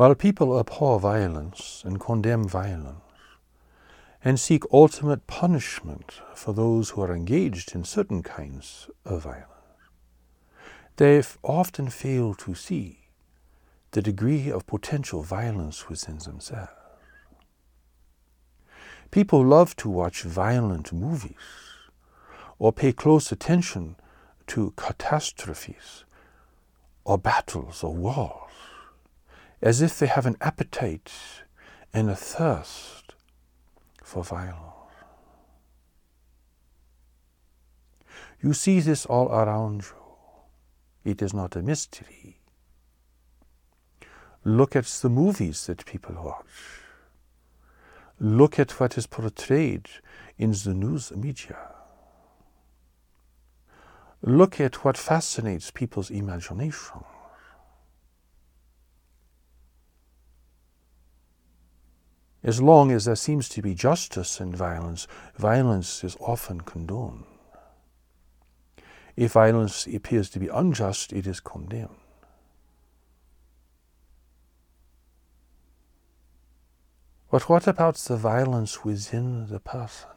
While people abhor violence and condemn violence, and seek ultimate punishment for those who are engaged in certain kinds of violence, they often fail to see the degree of potential violence within themselves. People love to watch violent movies or pay close attention to catastrophes or battles or wars as if they have an appetite and a thirst for violence. You see this all around you. It is not a mystery. Look at the movies that people watch. Look at what is portrayed in the news media. Look at what fascinates people's imagination. As long as there seems to be justice in violence, violence is often condoned. If violence appears to be unjust, it is condemned. But what about the violence within the person?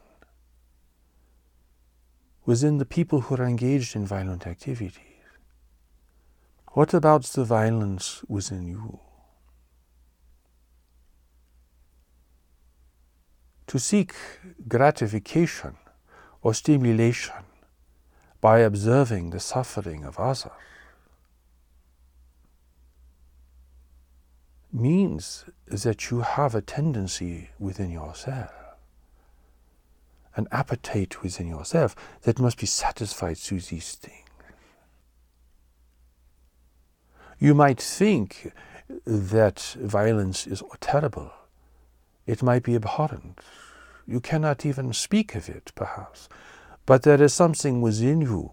Within the people who are engaged in violent activities? What about the violence within you? To seek gratification or stimulation by observing the suffering of others means that you have a tendency within yourself, an appetite within yourself that must be satisfied through these things. You might think that violence is terrible. It might be abhorrent. You cannot even speak of it, perhaps. But there is something within you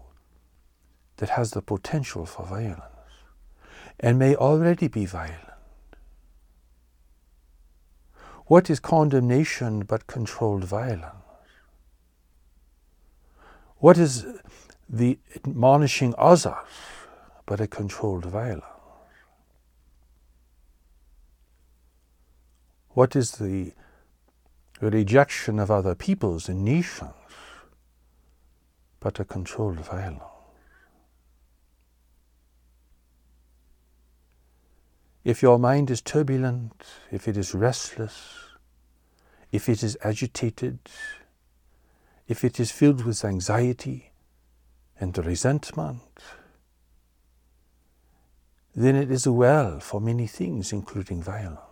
that has the potential for violence and may already be violent. What is condemnation but controlled violence? What is the admonishing others but a controlled violence? What is the rejection of other peoples and nations but a controlled violence? If your mind is turbulent, if it is restless, if it is agitated, if it is filled with anxiety and resentment, then it is well for many things, including violence.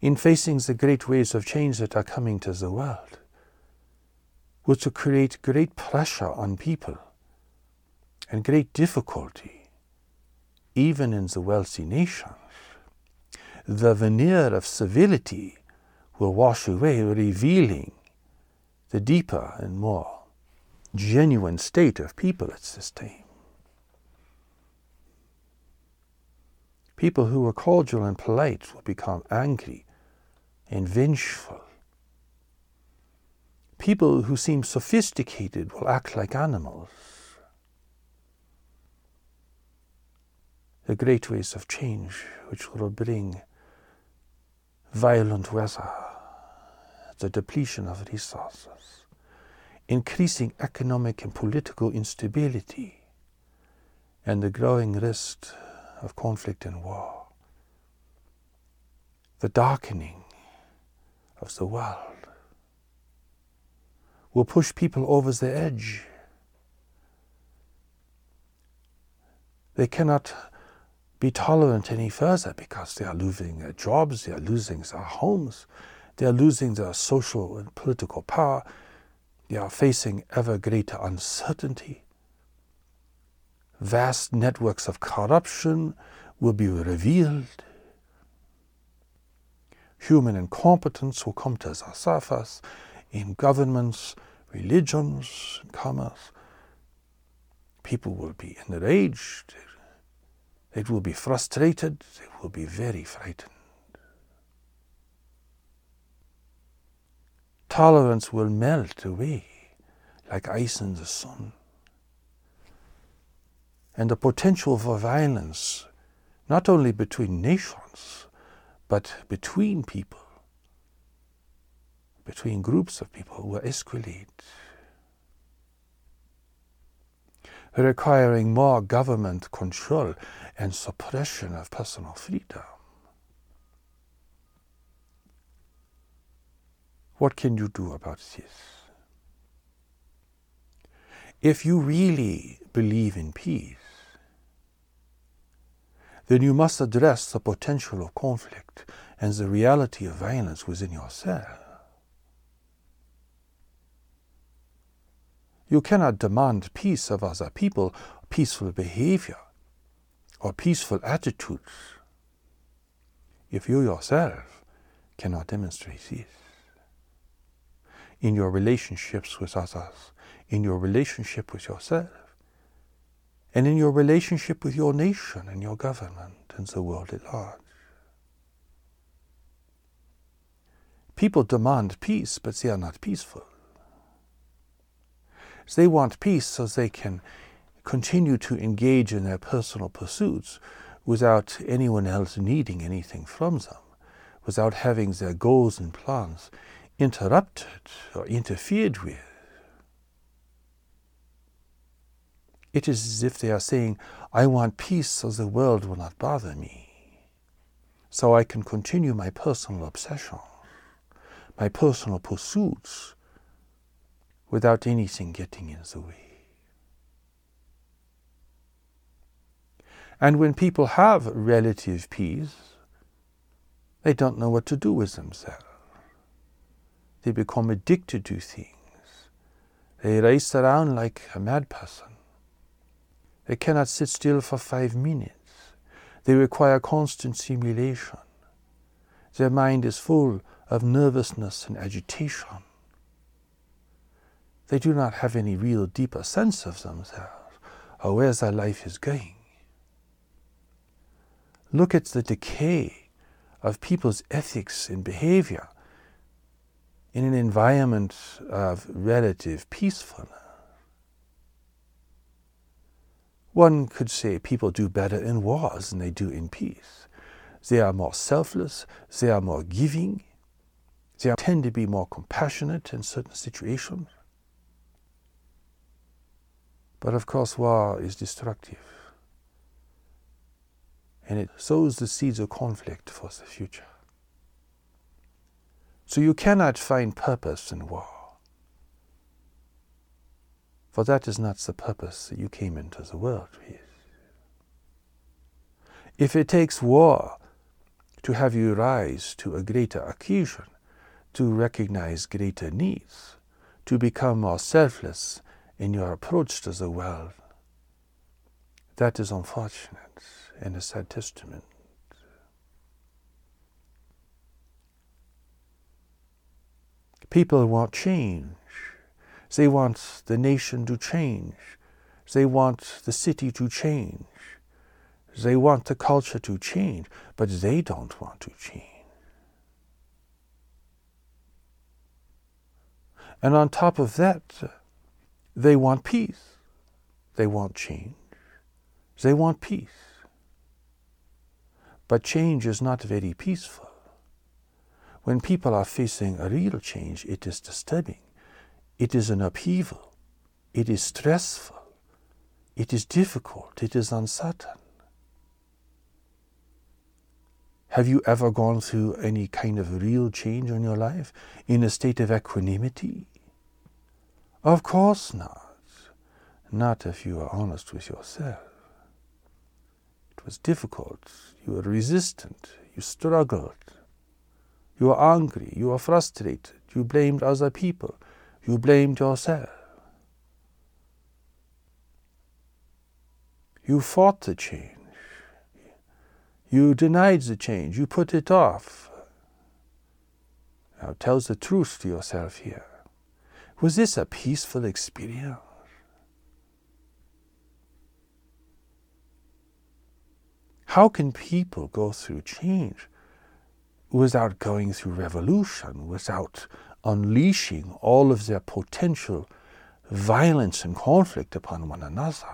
In facing the great waves of change that are coming to the world, will to create great pressure on people and great difficulty even in the wealthy nations, the veneer of civility will wash away, revealing the deeper and more genuine state of people at this time. People who were cordial and polite will become angry and vengeful. People who seem sophisticated will act like animals. the great waves of change which will bring violent weather, the depletion of resources, increasing economic and political instability, and the growing risk of conflict and war, the darkening of the world will push people over the edge. They cannot be tolerant any further because they are losing their jobs, they are losing their homes, they are losing their social and political power, they are facing ever greater uncertainty. Vast networks of corruption will be revealed. Human incompetence will come to the surface in governments, religions, commerce. People will be enraged, They will be frustrated, they will be very frightened. Tolerance will melt away like ice in the sun. And the potential for violence not only between nations, but between people, between groups of people who escalate, requiring more government control and suppression of personal freedom. What can you do about this? If you really believe in peace, then you must address the potential of conflict and the reality of violence within yourself. You cannot demand peace of other people, peaceful behavior, or peaceful attitudes if you yourself cannot demonstrate this. In your relationships with others, in your relationship with yourself, and in your relationship with your nation and your government and the world at large. People demand peace, but they are not peaceful. They want peace so they can continue to engage in their personal pursuits without anyone else needing anything from them, without having their goals and plans interrupted or interfered with. It is as if they are saying, I want peace so the world will not bother me, so I can continue my personal obsession, my personal pursuits, without anything getting in the way. And when people have relative peace, they don't know what to do with themselves. They become addicted to things. They race around like a mad person. They cannot sit still for five minutes. They require constant stimulation. Their mind is full of nervousness and agitation. They do not have any real deeper sense of themselves or where their life is going. Look at the decay of people's ethics and behavior in an environment of relative peacefulness. One could say people do better in wars than they do in peace. They are more selfless, they are more giving, they tend to be more compassionate in certain situations. But of course, war is destructive. And it sows the seeds of conflict for the future. So you cannot find purpose in war. For that is not the purpose that you came into the world with. If it takes war to have you rise to a greater occasion, to recognize greater needs, to become more selfless in your approach to the world, that is unfortunate and a sad testament. People want change. They want the nation to change. They want the city to change. They want the culture to change, but they don't want to change. And on top of that, they want peace. They want change. They want peace. But change is not very peaceful. When people are facing a real change, it is disturbing. It is an upheaval. It is stressful. It is difficult. It is uncertain. Have you ever gone through any kind of real change in your life in a state of equanimity? Of course not. Not if you are honest with yourself. It was difficult. You were resistant. You struggled. You were angry. You were frustrated. You blamed other people. You blamed yourself. You fought the change. You denied the change. You put it off. Now tell the truth to yourself here. Was this a peaceful experience? How can people go through change without going through revolution, without unleashing all of their potential violence and conflict upon one another.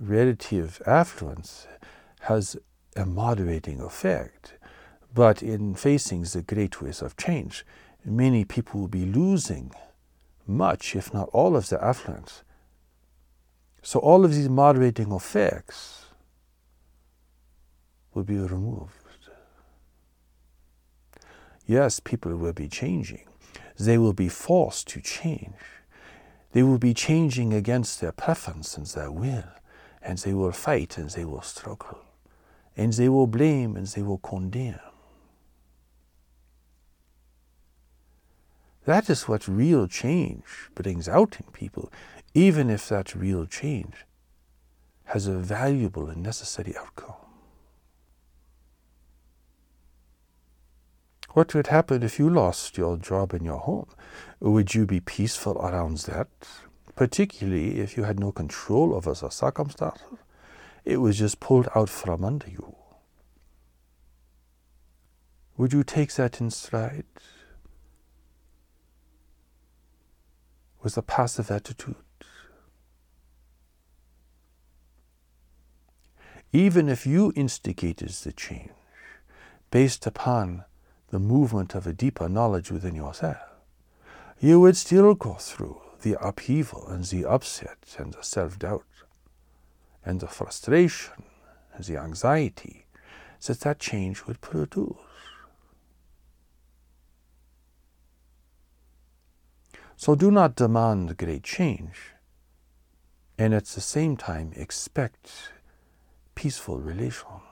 relative affluence has a moderating effect. But in facing the great waves of change, many people will be losing much, if not all, of their affluence. So all of these moderating effects will be removed. Yes, people will be changing. They will be forced to change. They will be changing against their preference and their will, and they will fight and they will struggle, and they will blame and they will condemn. That is what real change brings out in people, even if that real change has a valuable and necessary outcome. What would happen if you lost your job and your home? Would you be peaceful around that? Particularly if you had no control over the circumstances? It was just pulled out from under you. Would you take that in stride? With a passive attitude? Even if you instigated the change based upon the movement of a deeper knowledge within yourself, you would still go through the upheaval and the upset and the self doubt and the frustration and the anxiety that that change would produce. So do not demand great change and at the same time expect peaceful relations.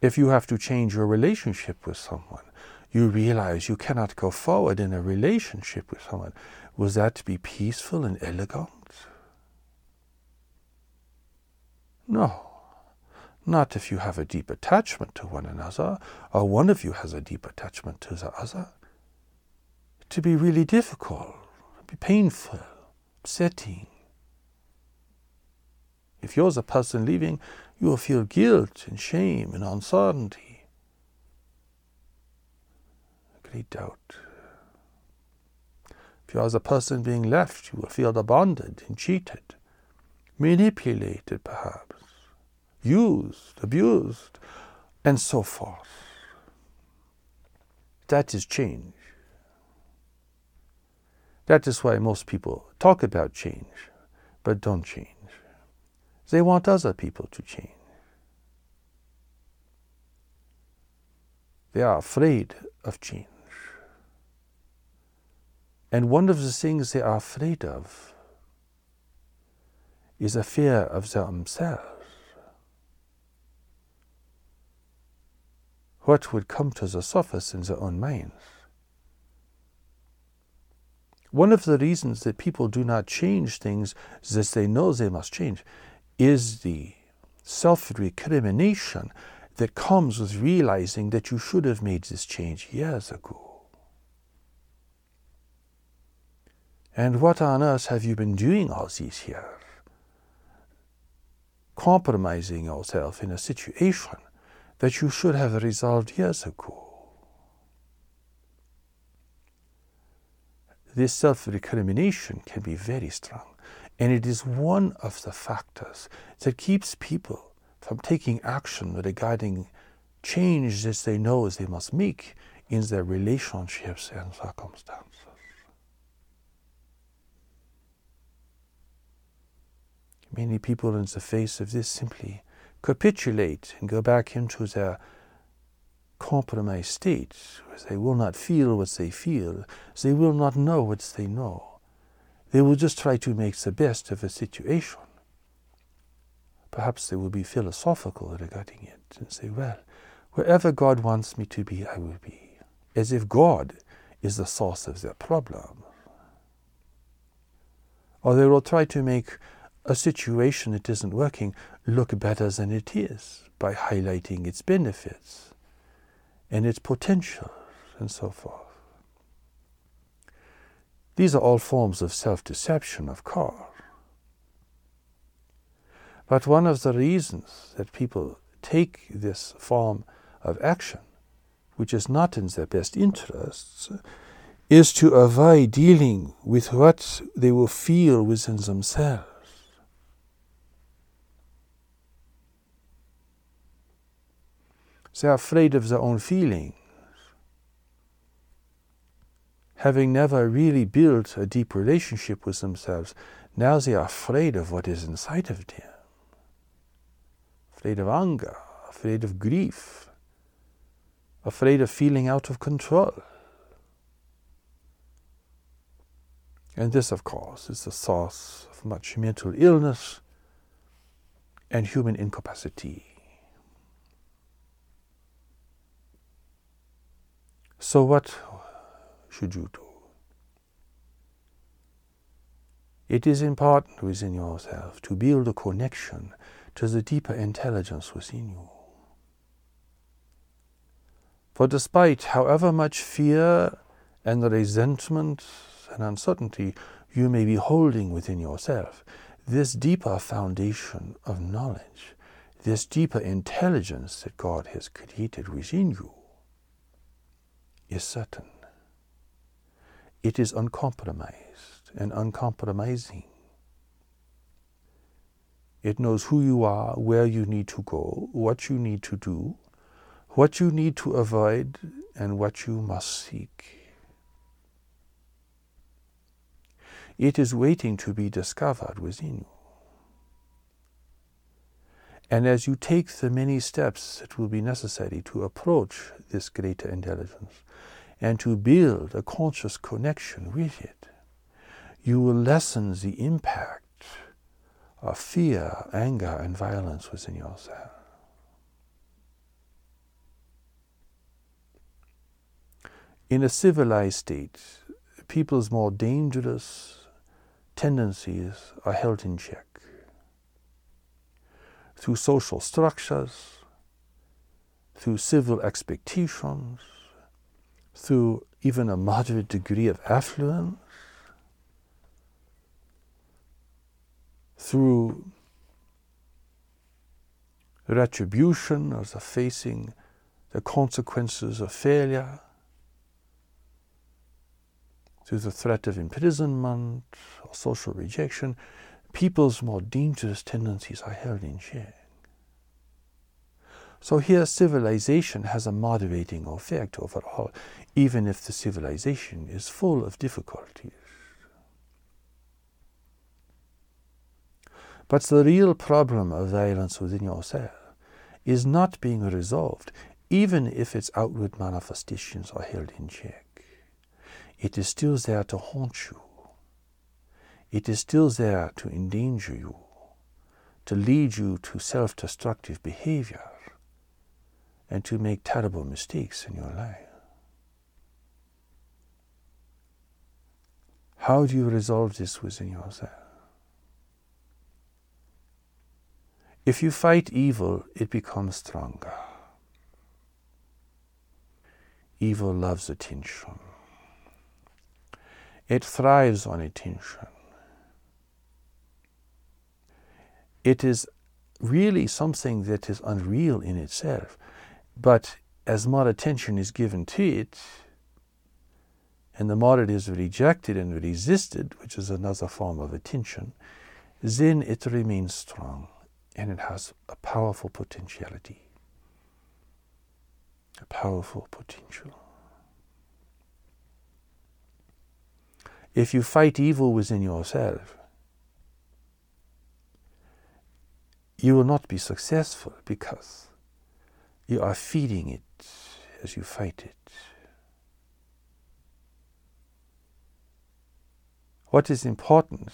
If you have to change your relationship with someone, you realize you cannot go forward in a relationship with someone. Will that to be peaceful and elegant? No. Not if you have a deep attachment to one another, or one of you has a deep attachment to the other. To be really difficult, be painful, upsetting. If you're the person leaving, you will feel guilt and shame and uncertainty, great doubt. If you are the person being left, you will feel abandoned and cheated, manipulated perhaps, used, abused, and so forth. That is change. That is why most people talk about change, but don't change. They want other people to change. They are afraid of change. And one of the things they are afraid of is a fear of themselves. What would come to the surface in their own minds? One of the reasons that people do not change things is that they know they must change is the self recrimination that comes with realizing that you should have made this change years ago. And what on earth have you been doing all these years? Compromising yourself in a situation that you should have resolved years ago. This self recrimination can be very strong. And it is one of the factors that keeps people from taking action regarding change that they know they must make in their relationships and circumstances. Many people, in the face of this, simply capitulate and go back into their compromised state, where they will not feel what they feel, they will not know what they know. They will just try to make the best of a situation. Perhaps they will be philosophical regarding it and say, well, wherever God wants me to be, I will be. As if God is the source of their problem. Or they will try to make a situation that isn't working look better than it is by highlighting its benefits and its potential and so forth. These are all forms of self deception, of course. But one of the reasons that people take this form of action, which is not in their best interests, is to avoid dealing with what they will feel within themselves. They are afraid of their own feelings. Having never really built a deep relationship with themselves, now they are afraid of what is inside of them. Afraid of anger, afraid of grief, afraid of feeling out of control. And this, of course, is the source of much mental illness and human incapacity. So, what It is important within yourself to build a connection to the deeper intelligence within you. For despite however much fear and resentment and uncertainty you may be holding within yourself, this deeper foundation of knowledge, this deeper intelligence that God has created within you, is certain. It is uncompromised and uncompromising. It knows who you are, where you need to go, what you need to do, what you need to avoid, and what you must seek. It is waiting to be discovered within you. And as you take the many steps that will be necessary to approach this greater intelligence and to build a conscious connection with it, you will lessen the impact of fear, anger, and violence within yourself. In a civilized state, people's more dangerous tendencies are held in check through social structures, through civil expectations, through even a moderate degree of affluence, through retribution as of facing the consequences of failure, through the threat of imprisonment or social rejection, people's more dangerous tendencies are held in check. So here civilization has a moderating effect overall, even if the civilization is full of difficulties. But the real problem of violence within yourself is not being resolved, even if its outward manifestations are held in check. It is still there to haunt you. It is still there to endanger you, to lead you to self destructive behavior, and to make terrible mistakes in your life. How do you resolve this within yourself? If you fight evil, it becomes stronger. Evil loves attention. It thrives on attention. It is really something that is unreal in itself, but as more attention is given to it, and the more it is rejected and resisted, which is another form of attention, then it remains strong and it has a powerful potentiality. A powerful potential. If you fight evil within yourself, you will not be successful because you are feeding it as you fight it. What is important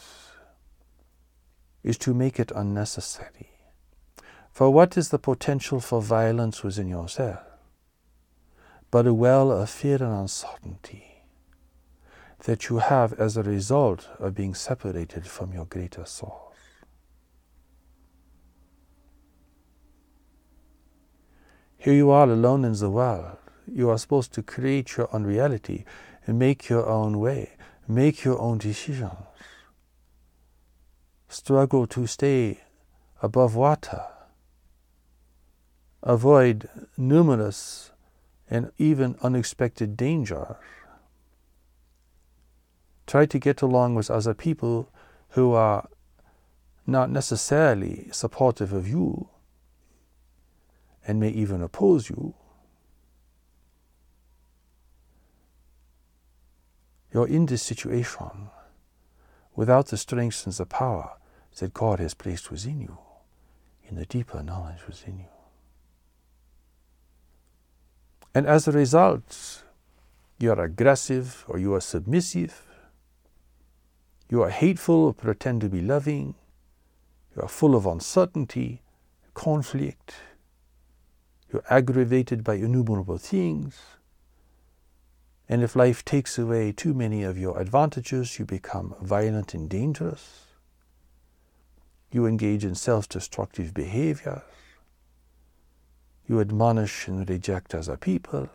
is to make it unnecessary. For what is the potential for violence within yourself? But a well of fear and uncertainty that you have as a result of being separated from your greater source. Here you are alone in the world. You are supposed to create your own reality and make your own way, make your own decisions. Struggle to stay above water avoid numerous and even unexpected dangers. Try to get along with other people who are not necessarily supportive of you and may even oppose you. You're in this situation without the strength and the power that God has placed within you, in the deeper knowledge within you. And as a result, you are aggressive or you are submissive, you are hateful or pretend to be loving, you are full of uncertainty, conflict, you're aggravated by innumerable things. And if life takes away too many of your advantages, you become violent and dangerous. You engage in self destructive behaviors. You admonish and reject other people.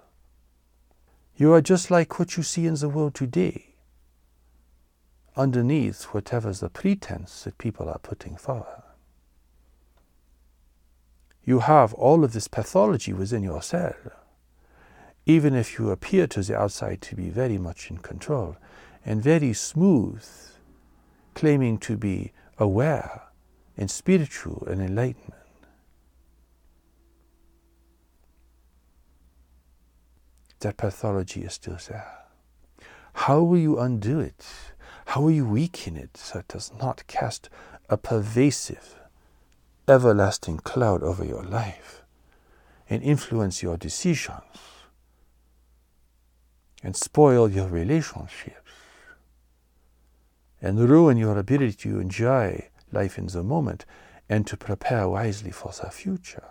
You are just like what you see in the world today, underneath whatever's the pretense that people are putting forward you have all of this pathology within yourself, even if you appear to the outside to be very much in control and very smooth, claiming to be aware and spiritual and enlightenment. That pathology is still there. How will you undo it? How will you weaken it so it does not cast a pervasive everlasting cloud over your life and influence your decisions and spoil your relationships and ruin your ability to enjoy life in the moment and to prepare wisely for the future.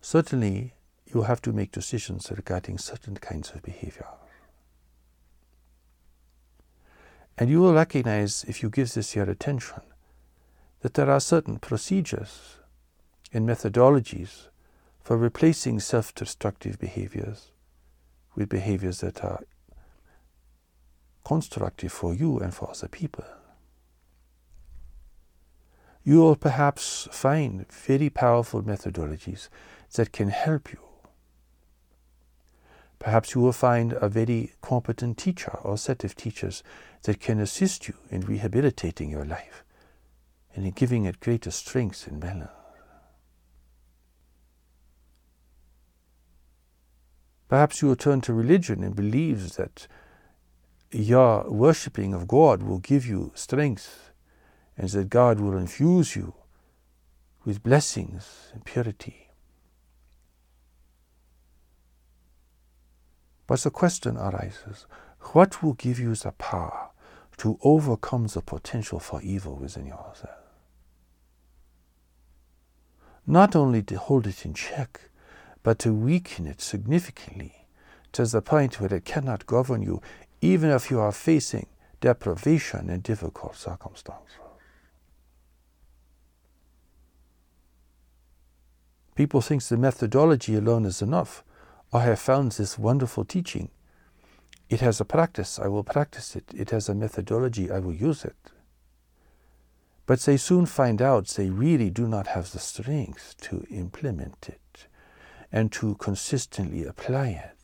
Certainly, you have to make decisions regarding certain kinds of behavior. And you will recognize, if you give this your attention, that there are certain procedures and methodologies for replacing self destructive behaviors with behaviors that are constructive for you and for other people. You will perhaps find very powerful methodologies that can help you Perhaps you will find a very competent teacher or set of teachers that can assist you in rehabilitating your life and in giving it greater strength and balance. Perhaps you will turn to religion and believe that your worshipping of God will give you strength and that God will infuse you with blessings and purity. But the question arises what will give you the power to overcome the potential for evil within yourself? Not only to hold it in check, but to weaken it significantly to the point where it cannot govern you, even if you are facing deprivation and difficult circumstances. People think the methodology alone is enough, I have found this wonderful teaching. It has a practice, I will practice it. It has a methodology, I will use it. But they soon find out they really do not have the strength to implement it and to consistently apply it.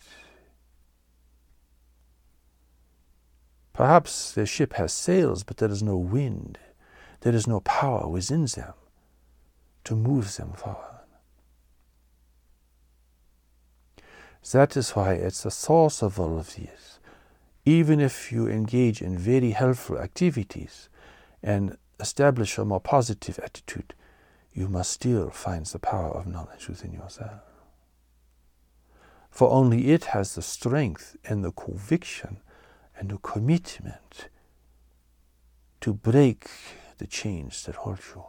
Perhaps their ship has sails, but there is no wind. There is no power within them to move them forward. That is why it's the source of all of these. Even if you engage in very helpful activities and establish a more positive attitude, you must still find the power of knowledge within yourself. For only it has the strength and the conviction and the commitment to break the chains that hold you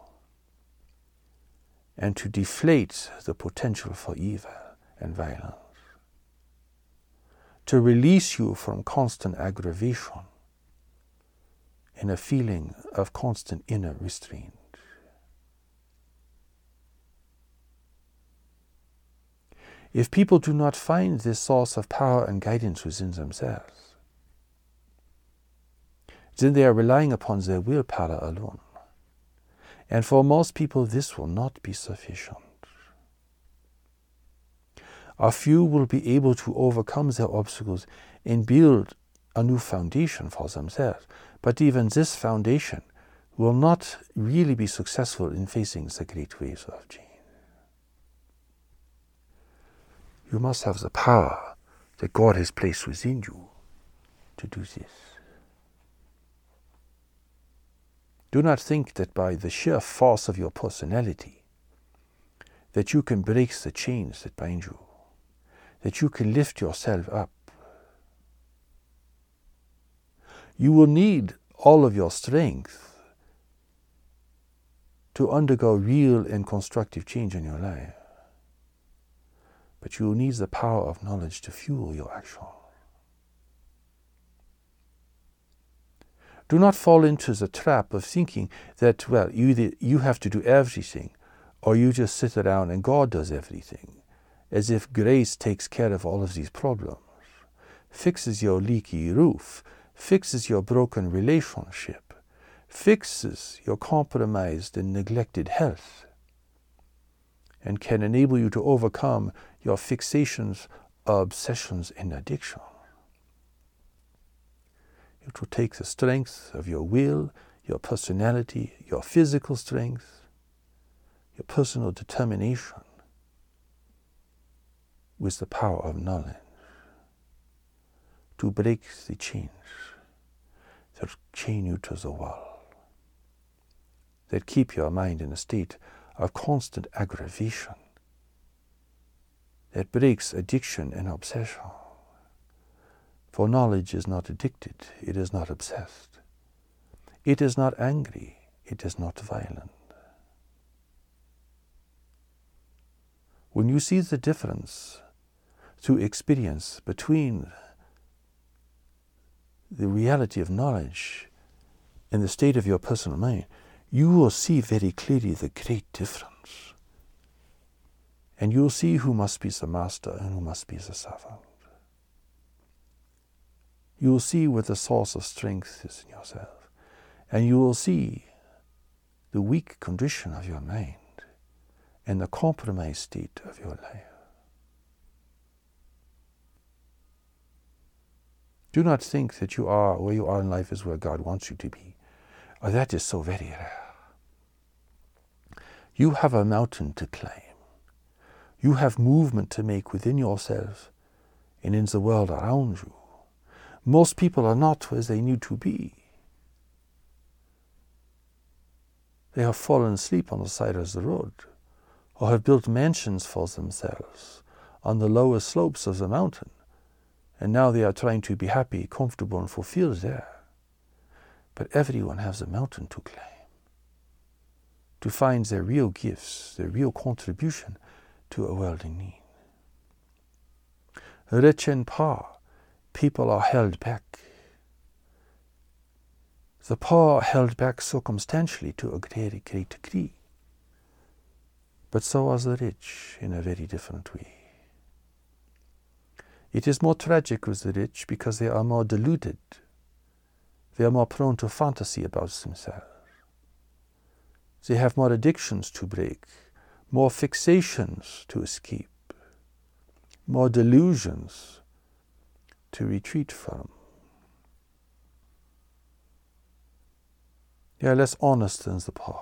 and to deflate the potential for evil and violence to release you from constant aggravation and a feeling of constant inner restraint. If people do not find this source of power and guidance within themselves, then they are relying upon their willpower alone. And for most people, this will not be sufficient. A few will be able to overcome their obstacles and build a new foundation for themselves. But even this foundation will not really be successful in facing the great waves of change. You must have the power that God has placed within you to do this. Do not think that by the sheer force of your personality that you can break the chains that bind you, that you can lift yourself up. You will need all of your strength to undergo real and constructive change in your life. But you will need the power of knowledge to fuel your action. Do not fall into the trap of thinking that, well, you, you have to do everything, or you just sit around and God does everything, as if grace takes care of all of these problems, fixes your leaky roof, fixes your broken relationship, fixes your compromised and neglected health, and can enable you to overcome your fixations, obsessions, and addictions. It will take the strength of your will, your personality, your physical strength, your personal determination with the power of knowledge to break the chains that chain you to the wall, that keep your mind in a state of constant aggravation, that breaks addiction and obsession. For knowledge is not addicted, it is not obsessed. It is not angry, it is not violent. When you see the difference through experience between the reality of knowledge and the state of your personal mind, you will see very clearly the great difference. And you'll see who must be the master and who must be the servant you will see where the source of strength is in yourself. And you will see the weak condition of your mind and the compromised state of your life. Do not think that you are where you are in life is where God wants you to be. Oh, that is so very rare. You have a mountain to climb. You have movement to make within yourself and in the world around you. Most people are not where they need to be. They have fallen asleep on the side of the road or have built mansions for themselves on the lower slopes of the mountain. And now they are trying to be happy, comfortable, and fulfilled there. But everyone has a mountain to climb to find their real gifts, their real contribution to a world in need. Rich and power people are held back. The poor held back circumstantially to a very great degree. But so are the rich in a very different way. It is more tragic with the rich because they are more deluded. They are more prone to fantasy about themselves. They have more addictions to break, more fixations to escape, more delusions to retreat from. They are less honest than the poor.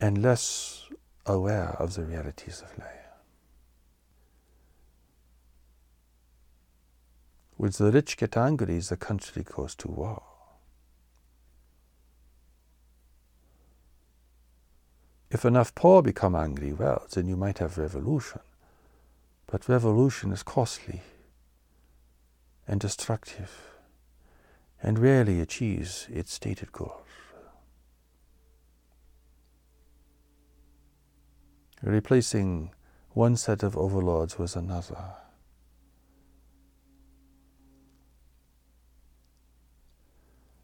And less aware of the realities of life. When the rich get angry, the country goes to war. If enough poor become angry, well, then you might have revolution. But revolution is costly and destructive and rarely achieves its stated goals. Replacing one set of overlords with another.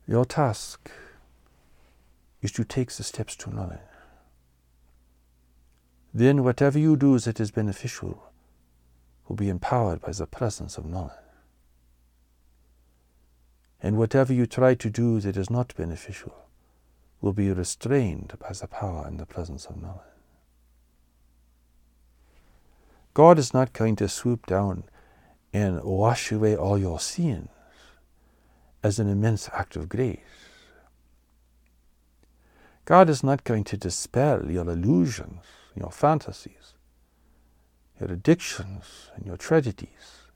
Your task is to take the steps to knowledge. Then, whatever you do that is beneficial will be empowered by the presence of knowledge. And whatever you try to do that is not beneficial will be restrained by the power and the presence of knowledge. God is not going to swoop down and wash away all your sins as an immense act of grace. God is not going to dispel your illusions, your fantasies, your addictions, and your tragedies.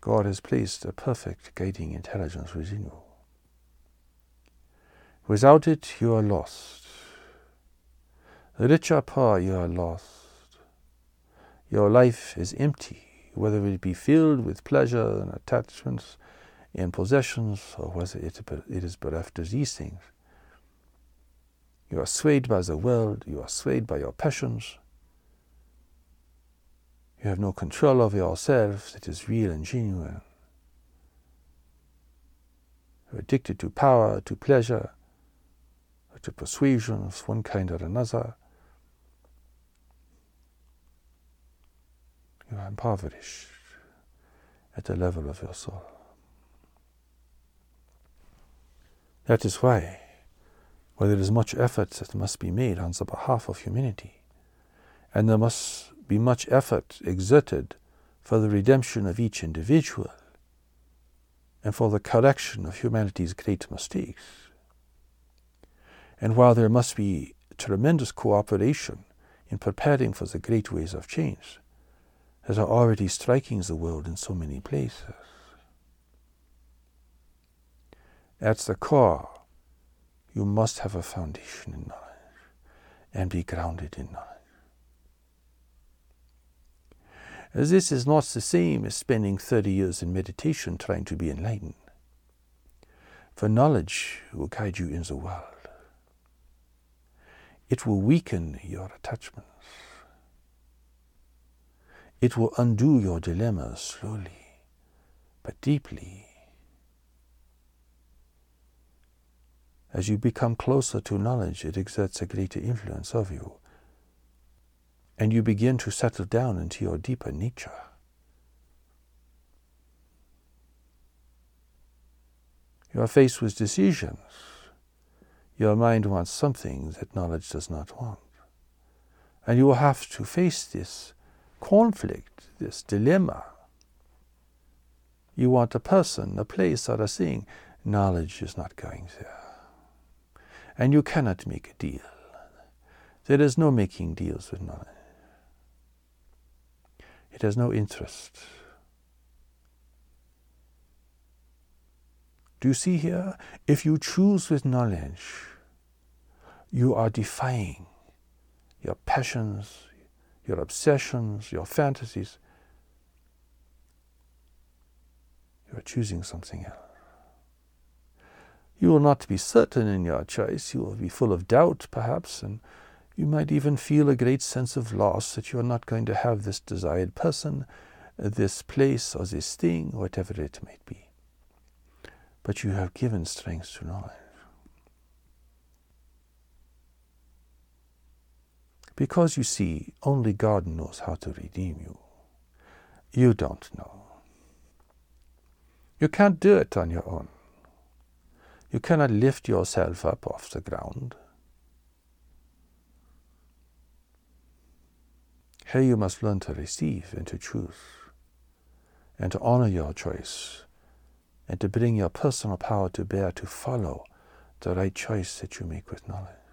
God has placed a perfect guiding intelligence within you. Without it, you are lost. Rich or poor, you are lost. Your life is empty, whether it be filled with pleasure and attachments and possessions, or whether it is bereft of these things. You are swayed by the world, you are swayed by your passions. You have no control over yourself that is real and genuine. You're addicted to power, to pleasure, to persuasion of one kind or another. You are impoverished at the level of your soul. That is why, while there is much effort that must be made on the behalf of humanity, and there must be much effort exerted for the redemption of each individual and for the correction of humanity's great mistakes. And while there must be tremendous cooperation in preparing for the great waves of change that are already striking the world in so many places, at the core, you must have a foundation in knowledge and be grounded in knowledge. This is not the same as spending 30 years in meditation trying to be enlightened. For knowledge will guide you in the world. It will weaken your attachments. It will undo your dilemma slowly, but deeply. As you become closer to knowledge, it exerts a greater influence over you and you begin to settle down into your deeper nature. You are faced with decisions. Your mind wants something that knowledge does not want. And you will have to face this conflict, this dilemma. You want a person, a place, or a thing. Knowledge is not going there. And you cannot make a deal. There is no making deals with knowledge. It has no interest. Do you see here? If you choose with knowledge, you are defying your passions, your obsessions, your fantasies. You are choosing something else. You will not be certain in your choice. You will be full of doubt, perhaps, and you might even feel a great sense of loss that you are not going to have this desired person, this place, or this thing, whatever it might be. But you have given strength to knowledge. Because you see, only God knows how to redeem you. You don't know. You can't do it on your own. You cannot lift yourself up off the ground. Here you must learn to receive and to choose, and to honor your choice, and to bring your personal power to bear to follow the right choice that you make with knowledge.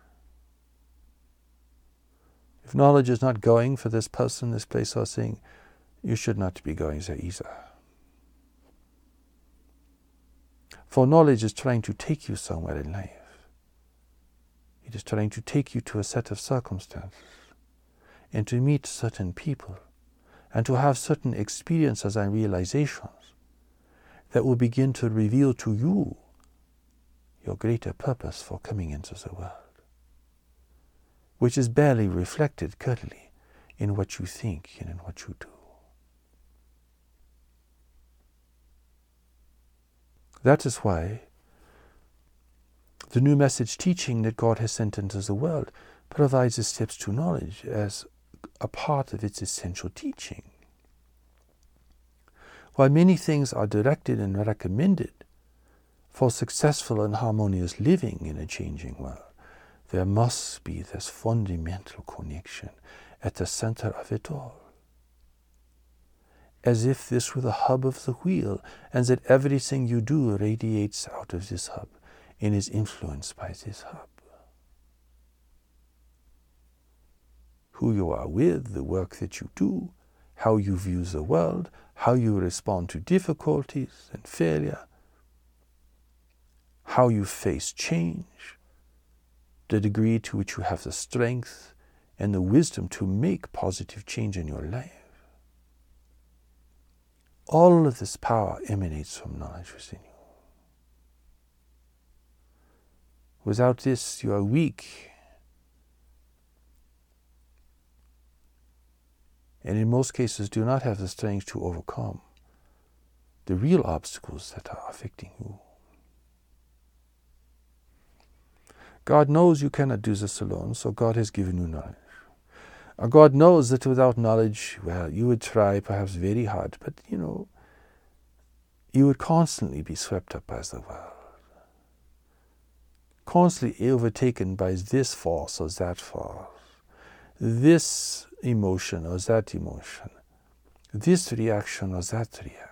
If knowledge is not going for this person, this place, or thing, you should not be going there either. For knowledge is trying to take you somewhere in life. It is trying to take you to a set of circumstances and to meet certain people and to have certain experiences and realizations that will begin to reveal to you your greater purpose for coming into the world, which is barely reflected clearly in what you think and in what you do. That is why the new message teaching that God has sent into the world provides the steps to knowledge as a part of its essential teaching. While many things are directed and recommended for successful and harmonious living in a changing world, there must be this fundamental connection at the center of it all. As if this were the hub of the wheel, and that everything you do radiates out of this hub and is influenced by this hub. Who you are with, the work that you do, how you view the world, how you respond to difficulties and failure, how you face change, the degree to which you have the strength and the wisdom to make positive change in your life. All of this power emanates from knowledge within you. Without this, you are weak. And in most cases, do not have the strength to overcome the real obstacles that are affecting you. God knows you cannot do this alone, so God has given you knowledge. Uh, God knows that without knowledge, well, you would try perhaps very hard, but you know, you would constantly be swept up by the world. Constantly overtaken by this force or that force, this emotion or that emotion, this reaction or that reaction.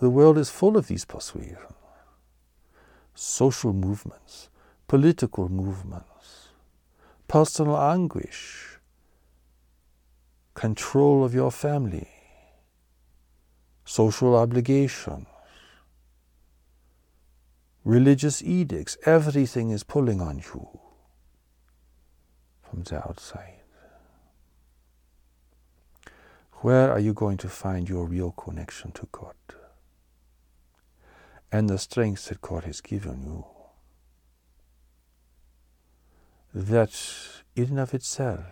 The world is full of these persuasions social movements, political movements, personal anguish, control of your family, social obligations, religious edicts, everything is pulling on you from the outside. Where are you going to find your real connection to God and the strength that God has given you? That in and of itself,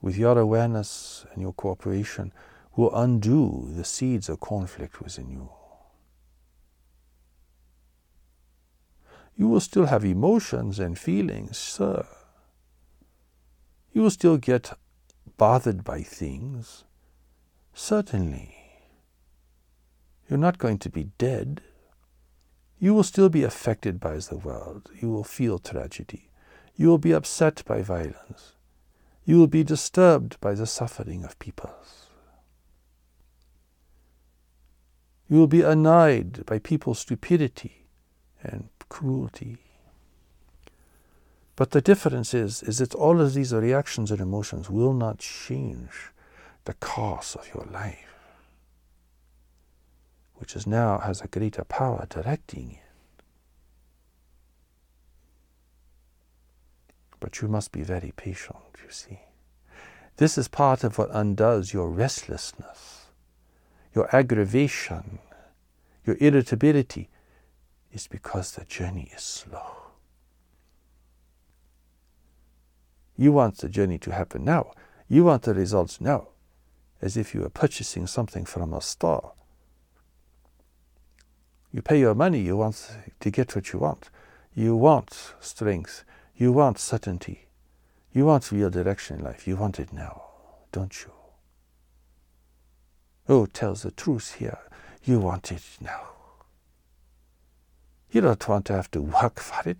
with your awareness and your cooperation, will undo the seeds of conflict within you. You will still have emotions and feelings, sir. You will still get bothered by things. Certainly. You're not going to be dead. You will still be affected by the world. You will feel tragedy. You will be upset by violence. You will be disturbed by the suffering of peoples. You will be annoyed by people's stupidity and cruelty. But the difference is, is that all of these reactions and emotions will not change the course of your life, which is now has a greater power directing it. But you must be very patient, you see. This is part of what undoes your restlessness, your aggravation, your irritability, is because the journey is slow. You want the journey to happen now. You want the results now, as if you were purchasing something from a store. You pay your money, you want to get what you want. You want strength. You want certainty. You want real direction in life. You want it now, don't you? Oh, tell the truth here. You want it now. You don't want to have to work for it.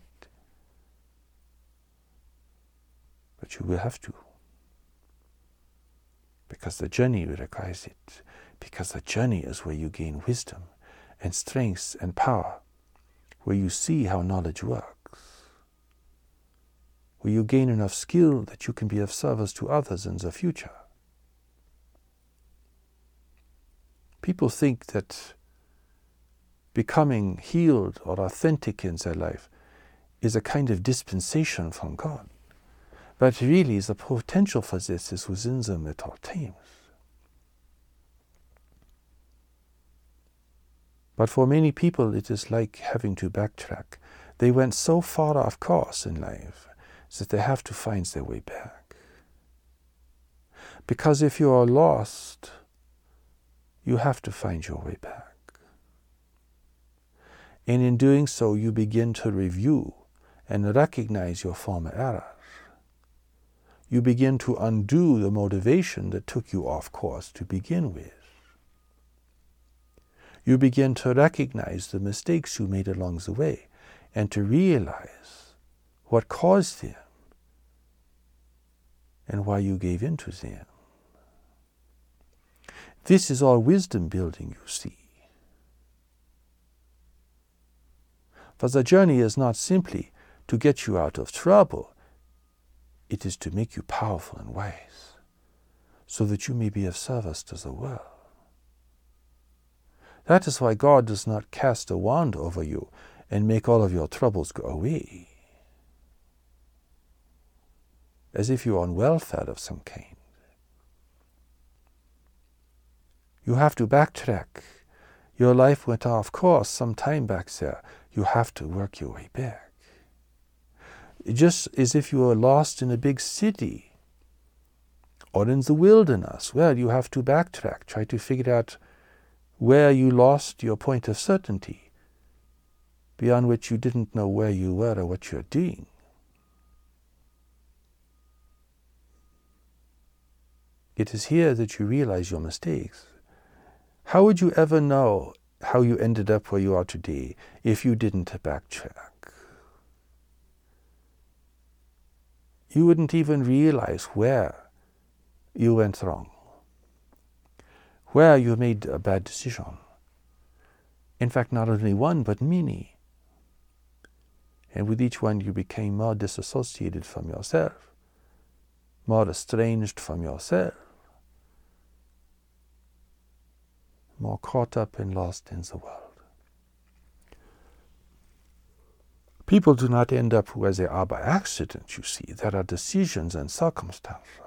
But you will have to. Because the journey requires it. Because the journey is where you gain wisdom and strength and power, where you see how knowledge works, where you gain enough skill that you can be of service to others in the future. People think that becoming healed or authentic in their life is a kind of dispensation from God. But really, the potential for this is within them at all times. But for many people, it is like having to backtrack. They went so far off course in life that they have to find their way back. Because if you are lost, you have to find your way back. And in doing so, you begin to review and recognize your former errors you begin to undo the motivation that took you off course to begin with. You begin to recognize the mistakes you made along the way and to realize what caused them and why you gave in to them. This is all wisdom building, you see. For the journey is not simply to get you out of trouble, it is to make you powerful and wise, so that you may be of service to the world. That is why God does not cast a wand over you and make all of your troubles go away, as if you are on welfare of some kind. You have to backtrack. Your life went off course some time back there. You have to work your way back. Just as if you were lost in a big city or in the wilderness. Well, you have to backtrack, try to figure out where you lost your point of certainty, beyond which you didn't know where you were or what you're doing. It is here that you realize your mistakes. How would you ever know how you ended up where you are today if you didn't backtrack? You wouldn't even realize where you went wrong, where you made a bad decision. In fact, not only one, but many. And with each one, you became more disassociated from yourself, more estranged from yourself, more caught up and lost in the world. People do not end up where they are by accident, you see. There are decisions and circumstances.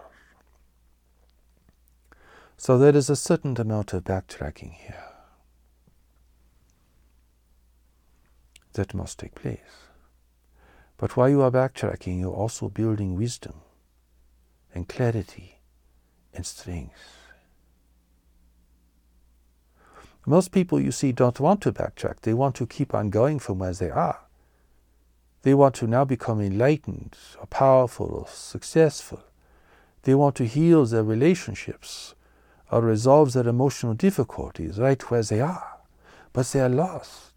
So there is a certain amount of backtracking here that must take place. But while you are backtracking, you're also building wisdom and clarity and strength. Most people you see don't want to backtrack. They want to keep on going from where they are. They want to now become enlightened or powerful or successful. They want to heal their relationships or resolve their emotional difficulties right where they are. But they are lost.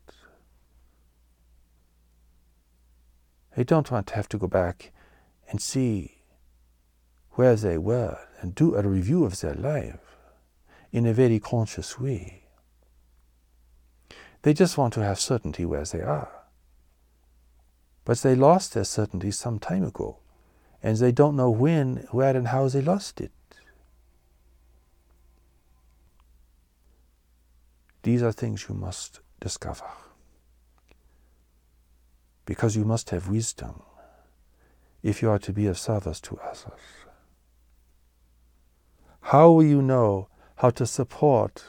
They don't want to have to go back and see where they were and do a review of their life in a very conscious way. They just want to have certainty where they are. But they lost their certainty some time ago, and they don't know when, where, and how they lost it. These are things you must discover. Because you must have wisdom if you are to be of service to others. How will you know how to support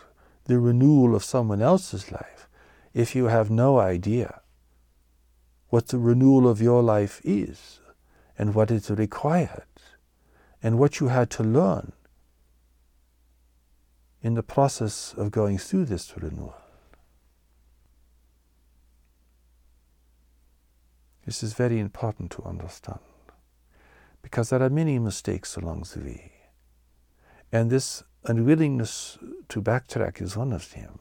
the renewal of someone else's life if you have no idea what the renewal of your life is and what it required and what you had to learn in the process of going through this renewal. This is very important to understand because there are many mistakes along the way. And this unwillingness to backtrack is one of them.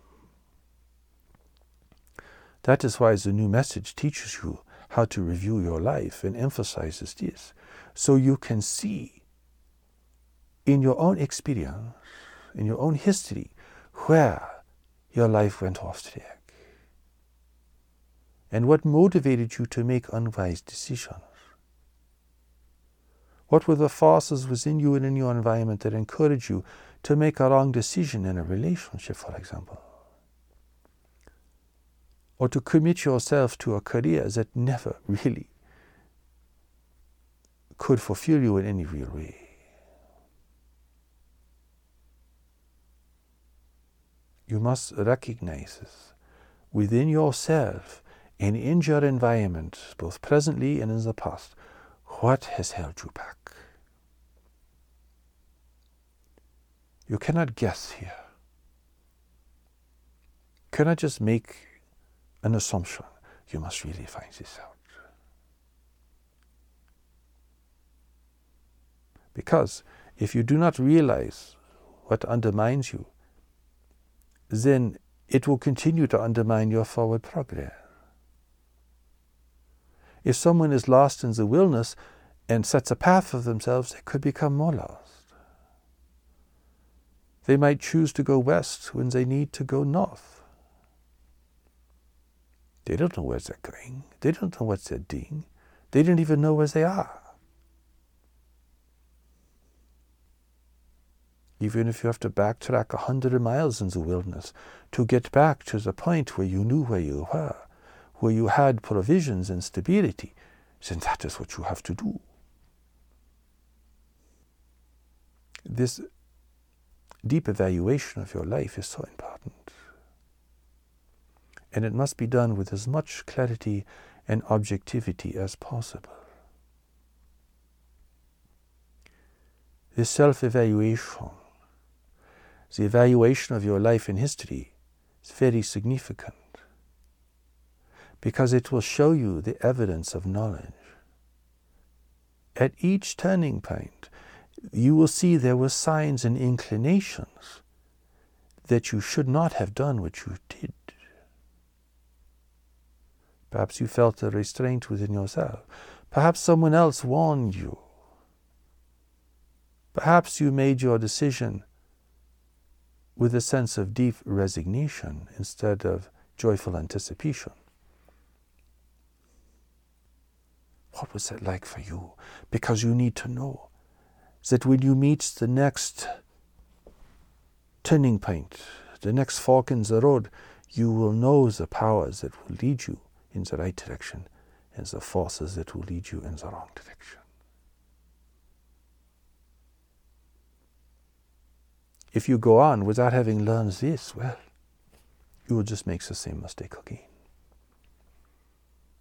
That is why the new message teaches you how to review your life and emphasizes this. So you can see in your own experience, in your own history, where your life went off track. And what motivated you to make unwise decisions. What were the forces within you and in your environment that encouraged you to make a wrong decision in a relationship, for example? or to commit yourself to a career that never really could fulfill you in any real way. You must recognize within yourself and in your environment, both presently and in the past, what has held you back. You cannot guess here. You cannot just make an assumption. You must really find this out. Because if you do not realize what undermines you, then it will continue to undermine your forward progress. If someone is lost in the wilderness and sets a path for themselves, they could become more lost. They might choose to go west when they need to go north. They don't know where they're going. They don't know what they're doing. They don't even know where they are. Even if you have to backtrack a hundred miles in the wilderness to get back to the point where you knew where you were, where you had provisions and stability, then that is what you have to do. This deep evaluation of your life is so important. And it must be done with as much clarity and objectivity as possible. This self evaluation, the evaluation of your life in history, is very significant because it will show you the evidence of knowledge. At each turning point, you will see there were signs and inclinations that you should not have done what you did. Perhaps you felt a restraint within yourself. Perhaps someone else warned you. Perhaps you made your decision with a sense of deep resignation instead of joyful anticipation. What was that like for you? Because you need to know that when you meet the next turning point, the next fork in the road, you will know the powers that will lead you in the right direction and the forces that will lead you in the wrong direction. If you go on without having learned this, well, you will just make the same mistake again.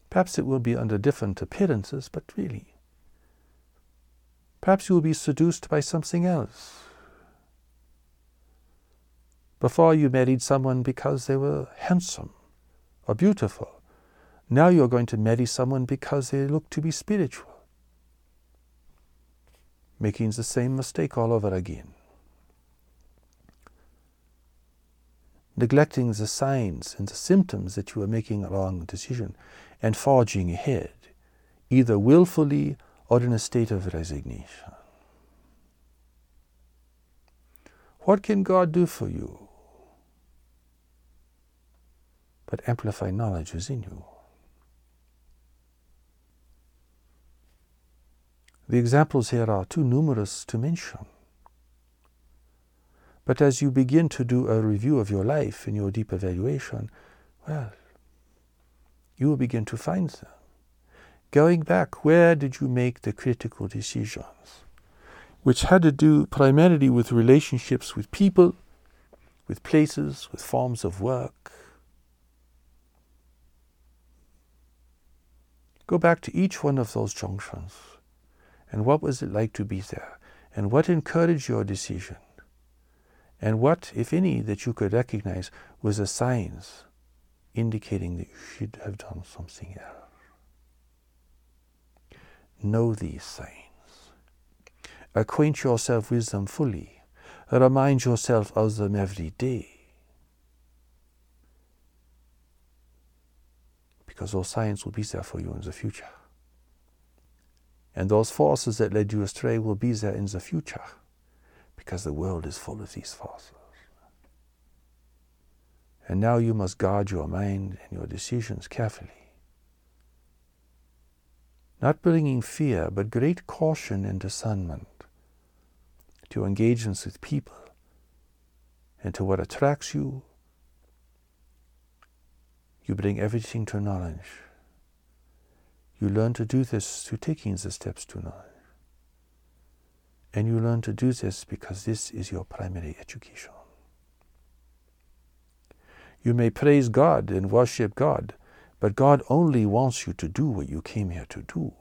Perhaps it will be under different appearances, but really, Perhaps you will be seduced by something else. Before you married someone because they were handsome or beautiful. Now you're going to marry someone because they look to be spiritual. Making the same mistake all over again. Neglecting the signs and the symptoms that you are making a wrong decision and forging ahead, either willfully or in a state of resignation. What can God do for you? But amplify knowledge within you. The examples here are too numerous to mention. But as you begin to do a review of your life in your deep evaluation, well, you will begin to find them. Going back, where did you make the critical decisions? Which had to do primarily with relationships with people, with places, with forms of work. Go back to each one of those junctions. And what was it like to be there? And what encouraged your decision? And what, if any, that you could recognize was the signs indicating that you should have done something else? Know these signs. Acquaint yourself with them fully. Remind yourself of them every day. Because those signs will be there for you in the future. And those forces that led you astray will be there in the future. Because the world is full of these forces. And now you must guard your mind and your decisions carefully not bringing fear, but great caution and discernment to engagements with people and to what attracts you. You bring everything to knowledge. You learn to do this through taking the steps to knowledge. And you learn to do this because this is your primary education. You may praise God and worship God but God only wants you to do what you came here to do,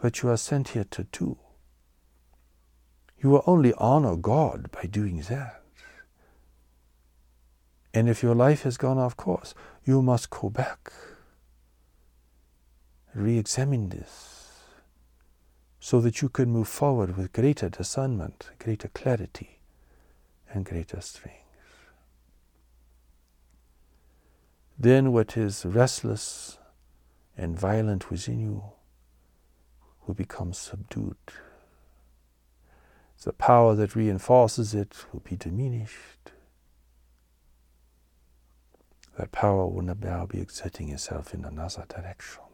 what you are sent here to do. You will only honor God by doing that. And if your life has gone off course, you must go back, re examine this, so that you can move forward with greater discernment, greater clarity, and greater strength. then what is restless and violent within you will become subdued. The power that reinforces it will be diminished. That power will now be exerting itself in another direction.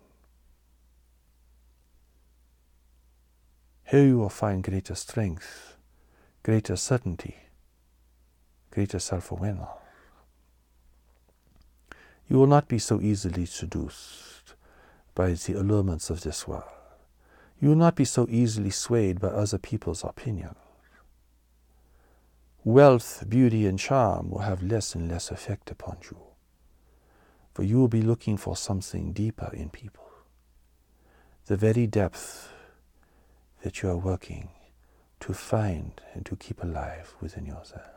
Here you will find greater strength, greater certainty, greater self awareness. You will not be so easily seduced by the allurements of this world. You will not be so easily swayed by other people's opinions. Wealth, beauty, and charm will have less and less effect upon you, for you will be looking for something deeper in people. The very depth that you are working to find and to keep alive within yourself.